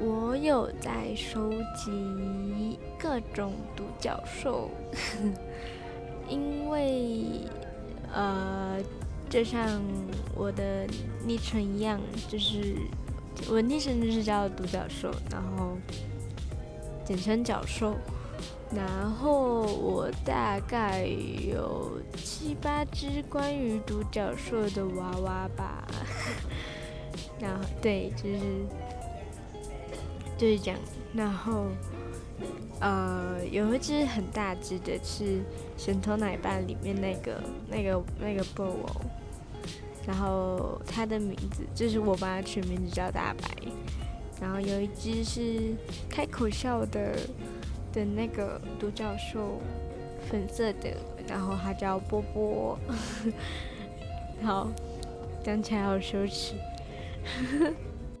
我有在收集各种独角兽，因为呃，就像我的昵称一样，就是我昵称就是叫独角兽，然后简称角兽。然后我大概有七八只关于独角兽的娃娃吧，然后对，就是就是这样。然后呃，有一只很大只的，是神偷奶爸里面那个那个那个布偶，然后它的名字就是我帮它取名字叫大白。然后有一只是开口笑的。的那个独角兽，粉色的，然后它叫波波，好，讲起来好羞耻。呵呵